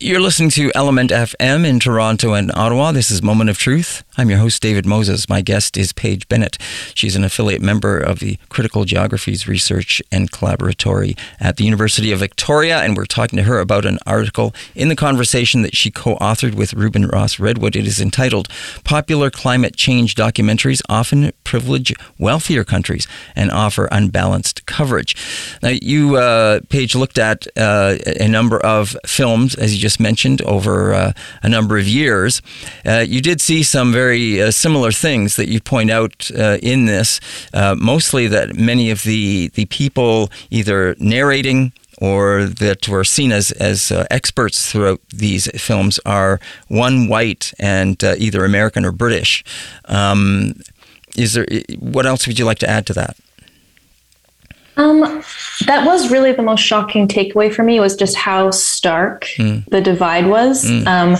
You're listening to ELMNT FM in Toronto and Ottawa. This is Moment of Truth. I'm your host, David Moses. My guest is Paige Bennett. She's an affiliate member of the Critical Geographies Research and Collaboratory at the University of Victoria, and we're talking to her about an article in the conversation that she co authored with Reuben Rose-Redwood. It is entitled Popular Climate Change Documentaries Often Privilege Wealthier Countries and Offer Unbalanced Coverage. Now, you, uh, Paige, looked at uh, a number of films, as you just mentioned, over uh, a number of years. Uh, you did see some very very uh, similar things that you point out uh, in this. Uh, mostly that many of the the people either narrating or that were seen as as uh, experts throughout these films are one white and uh, either American or British. Um, is there what else would you like to add to that? Um, that was really the most shocking takeaway for me was just how stark mm. the divide was. Mm. Um,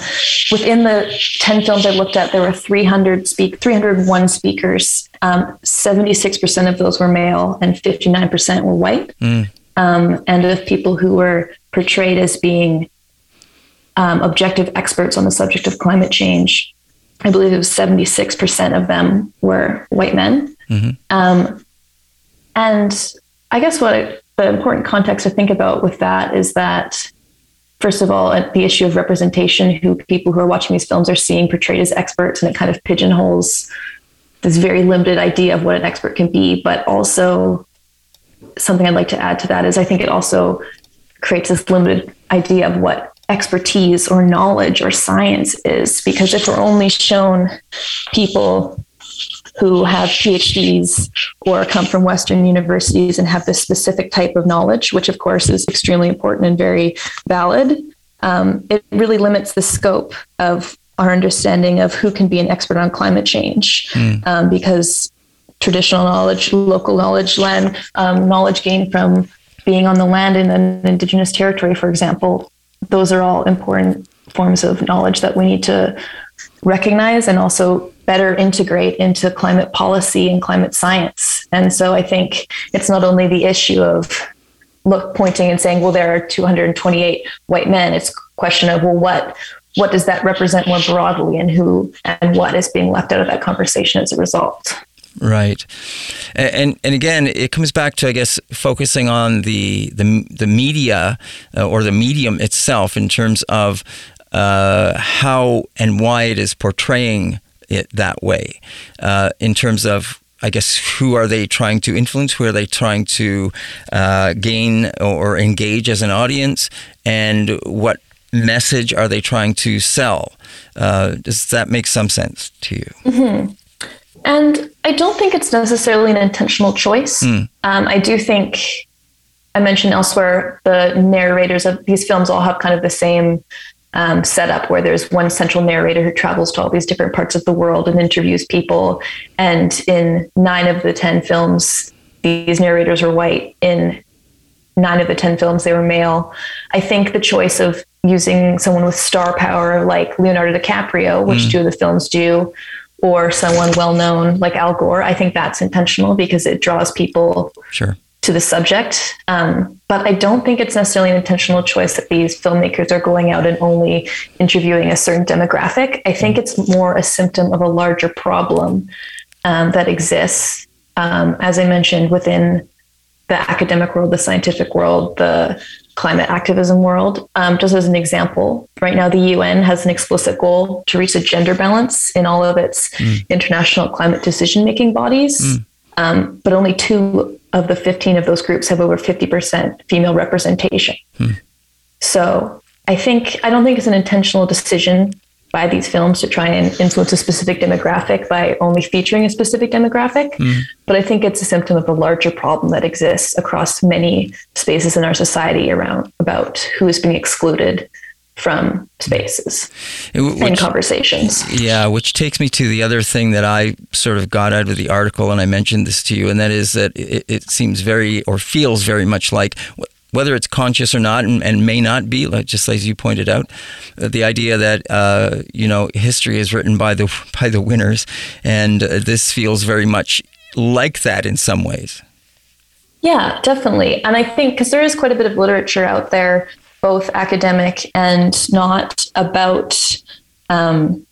within the 10 films I looked at, there were 300 speak, 301 speakers. Um, 76% of those were male and 59% were white. Mm. Um, and of people who were portrayed as being um, objective experts on the subject of climate change, I believe it was 76% of them were white men. Mm-hmm. Um, and I guess what the important context to think about with that is that, first of all, the issue of representation, who people who are watching these films are seeing portrayed as experts, and it kind of pigeonholes this very limited idea of what an expert can be. But also, something I'd like to add to that is I think it also creates this limited idea of what expertise or knowledge or science is because if we're only shown people who have PhDs or come from Western universities and have this specific type of knowledge, which of course is extremely important and very valid, um, it really limits the scope of our understanding of who can be an expert on climate change mm. um, because traditional knowledge, local knowledge, land um, knowledge gained from being on the land in an indigenous territory, for example, those are all important forms of knowledge that we need to recognize and also better integrate into climate policy and climate science. And so I think it's not only the issue of look pointing and saying, well, there are 228 white men. It's question of, well, what what does that represent more broadly and who and what is being left out of that conversation as a result? Right, and and again, it comes back to I guess focusing on the the the media uh, or the medium itself in terms of uh, how and why it is portraying it that way uh, in terms of I guess who are they trying to influence? Who are they trying to uh, gain or engage as an audience? And what message are they trying to sell? Uh, does that make some sense to you? Mm-hmm. And I don't think it's necessarily an intentional choice. Mm. Um, I do think I mentioned elsewhere the narrators of these films all have kind of the same um, setup where there's one central narrator who travels to all these different parts of the world and interviews people. And in nine of the 10 films, these narrators were white. In nine of the 10 films, they were male. I think the choice of using someone with star power like Leonardo DiCaprio, which mm. two of the films do, or someone well known like Al Gore, I think that's intentional because it draws people sure. To the subject. Um, but I don't think it's necessarily an intentional choice that these filmmakers are going out and only interviewing a certain demographic. I think it's more a symptom of a larger problem um, that exists, um, as I mentioned, within the academic world, the scientific world, the climate activism world. Um, just as an example, right now the UN has an explicit goal to reach a gender balance in all of its mm. international climate decision making bodies. Mm. Um, but only two of the 15 of those groups have over 50% female representation. Mm. So I think, I don't think it's an intentional decision by these films to try and influence a specific demographic by only featuring a specific demographic. Mm. But I think it's a symptom of a larger problem that exists across many spaces in our society around about who is being excluded from spaces which, and conversations. Yeah, which takes me to the other thing that I sort of got out of the article, and I mentioned this to you, and that is that it, it seems very or feels very much like whether it's conscious or not, and, and may not be, like, just as you pointed out, uh, the idea that uh, you know history is written by the by the winners, and uh, this feels very much like that in some ways. Yeah, definitely, and I think because there is quite a bit of literature out there, both academic and not, about um,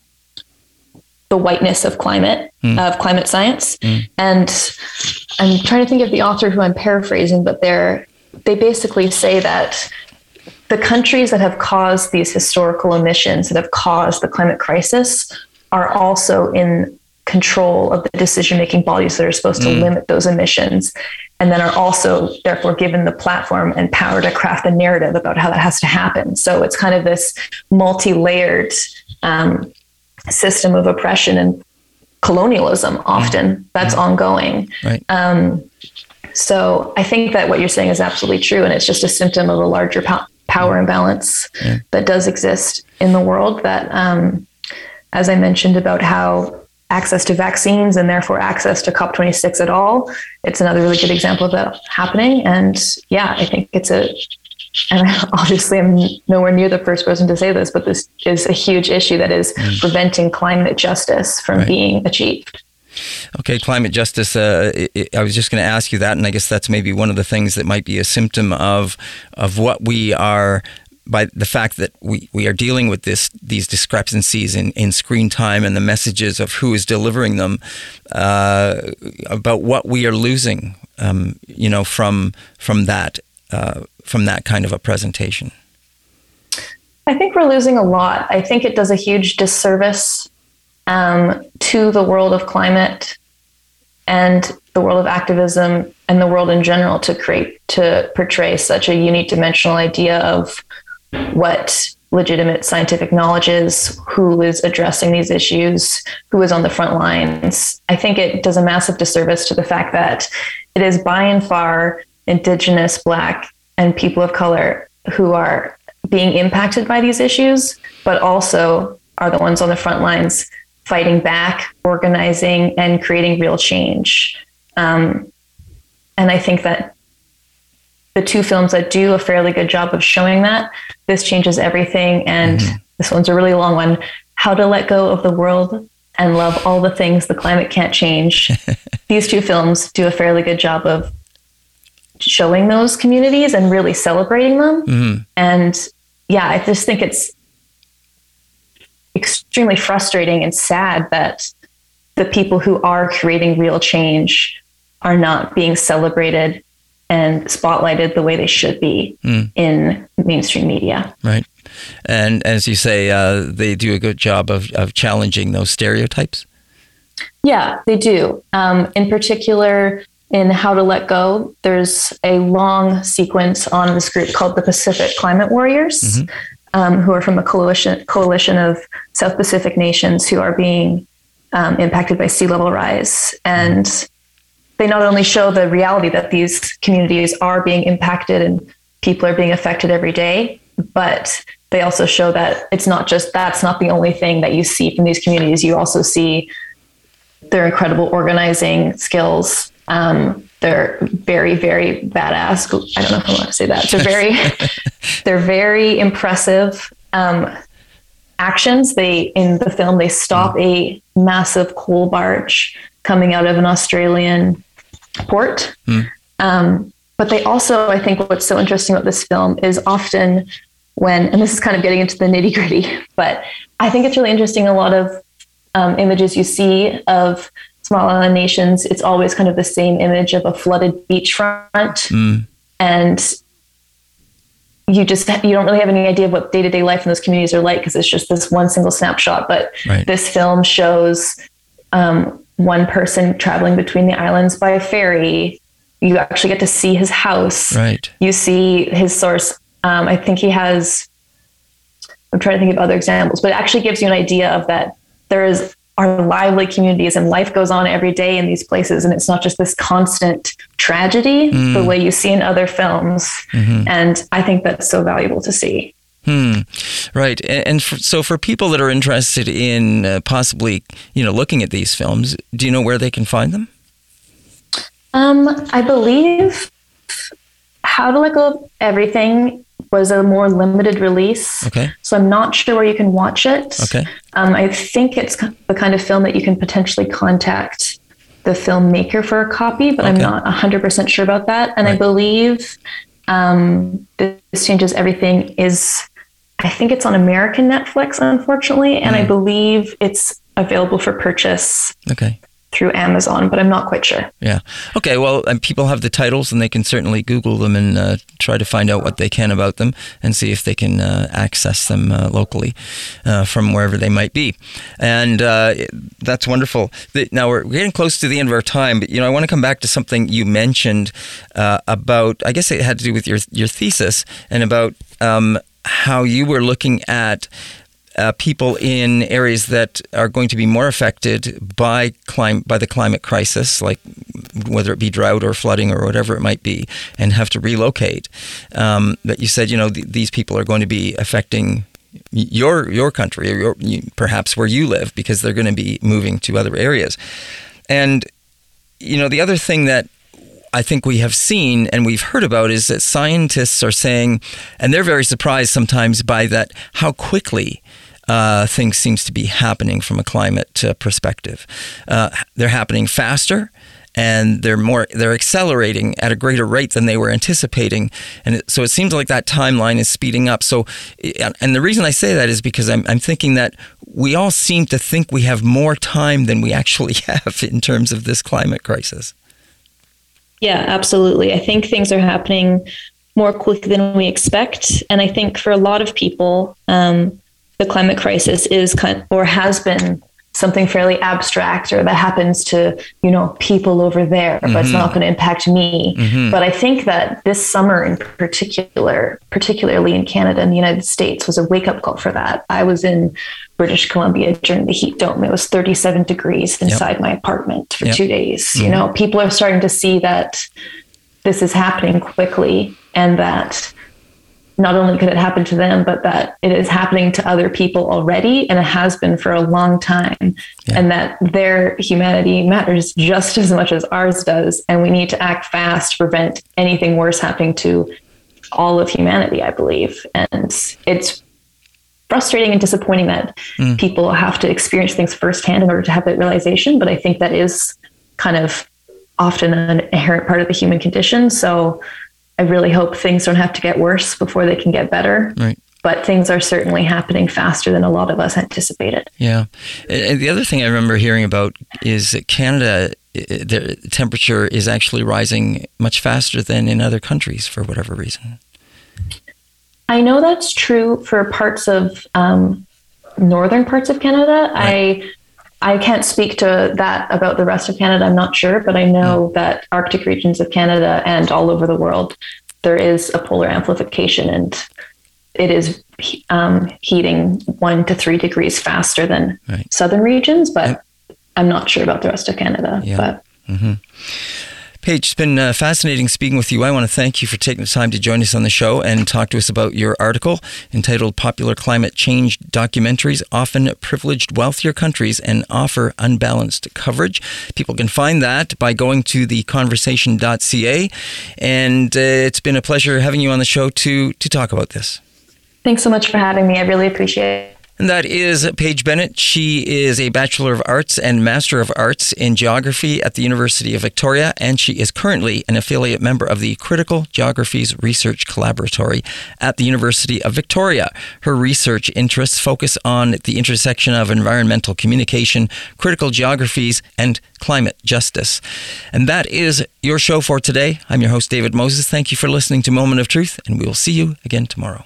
the whiteness of climate mm. of climate science, mm. and I'm trying to think of the author who I'm paraphrasing, but they're they basically say that the countries that have caused these historical emissions that have caused the climate crisis are also in control of the decision making bodies that are supposed to mm. limit those emissions and then are also therefore given the platform and power to craft the narrative about how that has to happen so it's kind of this multi-layered um, system of oppression and colonialism often mm. that's mm. ongoing right. um, so I think that what you're saying is absolutely true. And it's just a symptom of a larger po- power imbalance yeah. that does exist in the world that, um, as I mentioned about how access to vaccines and therefore access to COP26 at all, it's another really good example of that happening. And yeah, I think it's a, and obviously I'm nowhere near the first person to say this, but this is a huge issue that is mm. preventing climate justice from right. being achieved. Okay, climate justice. Uh, I was just going to ask you that, and I guess that's maybe one of the things that might be a symptom of of what we are by the fact that we, we are dealing with this these discrepancies in, in screen time and the messages of who is delivering them uh, about what we are losing, um, you know, from from that uh, from that kind of a presentation. I think we're losing a lot. I think it does a huge disservice um, to the world of climate and the world of activism and the world in general to create to portray such a unidimensional idea of what legitimate scientific knowledge is, who is addressing these issues, who is on the front lines. I think it does a massive disservice to the fact that it is by and far Indigenous, Black, and people of color who are being impacted by these issues, but also are the ones on the front lines fighting back, organizing, and creating real change. Um, and I think that the two films that do a fairly good job of showing that this changes everything. And mm-hmm. this one's a really long one How to Let Go of the World and Love All the Things the Climate Can't Change. These two films do a fairly good job of showing those communities and really celebrating them. Mm-hmm. And yeah, I just think it's extremely frustrating and sad that the people who are creating real change are not being celebrated and spotlighted the way they should be mm. in mainstream media. Right. And as you say, uh, they do a good job of, of challenging those stereotypes. Yeah, they do. Um, in particular, in How to Let Go, there's a long sequence on this group called the Pacific Climate Warriors. Mm-hmm um, who are from a coalition coalition of South Pacific nations who are being um, impacted by sea level rise, and they not only show the reality that these communities are being impacted and people are being affected every day, but they also show that it's not just that's not the only thing that you see from these communities. You also see their incredible organizing skills Um, they're very, very badass. I don't know if I want to say that. They're very, they're very impressive um, actions. They in the film they stop a massive coal barge coming out of an Australian port. Mm. Um, but they also, I think, what's so interesting about this film is often when, and this is kind of getting into the nitty gritty, but I think it's really interesting. A lot of um, images you see of small island nations, it's always kind of the same image of a flooded beachfront. Mm. And you just you don't really have any idea of what day-to-day life in those communities are like because it's just this one single snapshot but Right. this film shows um, one person traveling between the islands by ferry you actually get to see his house. Right. you see his source. Um, i think he has i'm trying to think of other examples but it actually gives you an idea of that there is are lively communities and life goes on every day in these places and it's not just this constant tragedy the way you see in other films. And i think that's so valuable to see Hmm. Right. And, and for, so for people that are interested in uh, possibly, you know, looking at these films, do you know where they can find them? um, i believe how to let go of everything was a more limited release Okay. so i'm not sure where you can watch it Okay. Um, I think it's the kind of film that you can potentially contact the filmmaker for a copy, but I'm not 100% sure about that. And I believe um, This Changes Everything is, I think it's on American Netflix, unfortunately. And I Mm. believe it's available for purchase Okay. through Amazon, but I'm not quite sure. Yeah. Okay. Well, and people have the titles, and they can certainly Google them and uh, try to find out what they can about them, and see if they can uh, access them uh, locally uh, from wherever they might be. And uh, that's wonderful. The- Now we're getting close to the end of our time, but you know, I want to come back to something you mentioned uh, about. I guess it had to do with your your thesis and about um, how you were looking at uh, people in areas that are going to be more affected by clim- by the climate crisis, like whether it be drought or flooding or whatever it might be, and have to relocate. Um, that you said, you know, th- these people are going to be affecting your your country or your, you, perhaps where you live because they're going to be moving to other areas. And you know, the other thing that I think we have seen and we've heard about is that scientists are saying, and they're very surprised sometimes by that how quickly uh, things seems to be happening from a climate uh, perspective. Uh, they're happening faster. And they're more, they're accelerating at a greater rate than they were anticipating, and it, so it seems like that timeline is speeding up. So, and the reason I say that is because I'm, I'm thinking that we all seem to think we have more time than we actually have in terms of this climate crisis. Yeah, absolutely. I think things are happening more quickly than we expect. And I think for a lot of people, um, the climate crisis is kind or has been something fairly abstract or that happens to, you know, people over there, but it's not going to impact me. But I think that this summer in particular, particularly in Canada and the United States, was a wake up call for that. I was in British Columbia during the heat dome. It was 37 degrees inside my apartment for Yep. two days. You mm-hmm. know, people are starting to see that this is happening quickly and that not only could it happen to them, but that it is happening to other people already and it has been for a long time. And that their humanity matters just as much as ours does. And we need to act fast to prevent anything worse happening to all of humanity, I believe. And it's frustrating and disappointing that hmm. people have to experience things firsthand in order to have that realization. But I think that is kind of often an inherent part of the human condition. So I really hope things don't have to get worse before they can get better. Right. But things are certainly happening faster than a lot of us anticipated. Yeah. And the other thing I remember hearing about is that Canada, the temperature is actually rising much faster than in other countries for whatever reason. I know that's true for parts of um, northern parts of Canada. I I can't speak to that about the rest of Canada. I'm not sure, but I know that Arctic regions of Canada and all over the world, there is a polar amplification, and it is um, heating one to three degrees faster than Right. southern regions. But I'm not sure about the rest of Canada. Yeah. But Paige, it's been uh, fascinating speaking with you. I want to thank you for taking the time to join us on the show and talk to us about your article entitled Popular Climate Change Documentaries Often Privileged Wealthier Countries and Offer Unbalanced Coverage. People can find that by going to theconversation.ca. And uh, it's been a pleasure having you on the show to, to talk about this. Thanks so much for having me. I really appreciate it. And that is Paige Bennett. She is a Bachelor of Arts and Master of Arts in Geography at the University of Victoria, and she is currently an affiliate member of the Critical Geographies Research Collaboratory at the University of Victoria. Her research interests focus on the intersection of environmental communication, critical geographies, and climate justice. And that is your show for today. I'm your host, David Moses. Thank you for listening to Moment of Truth, and we will see you again tomorrow.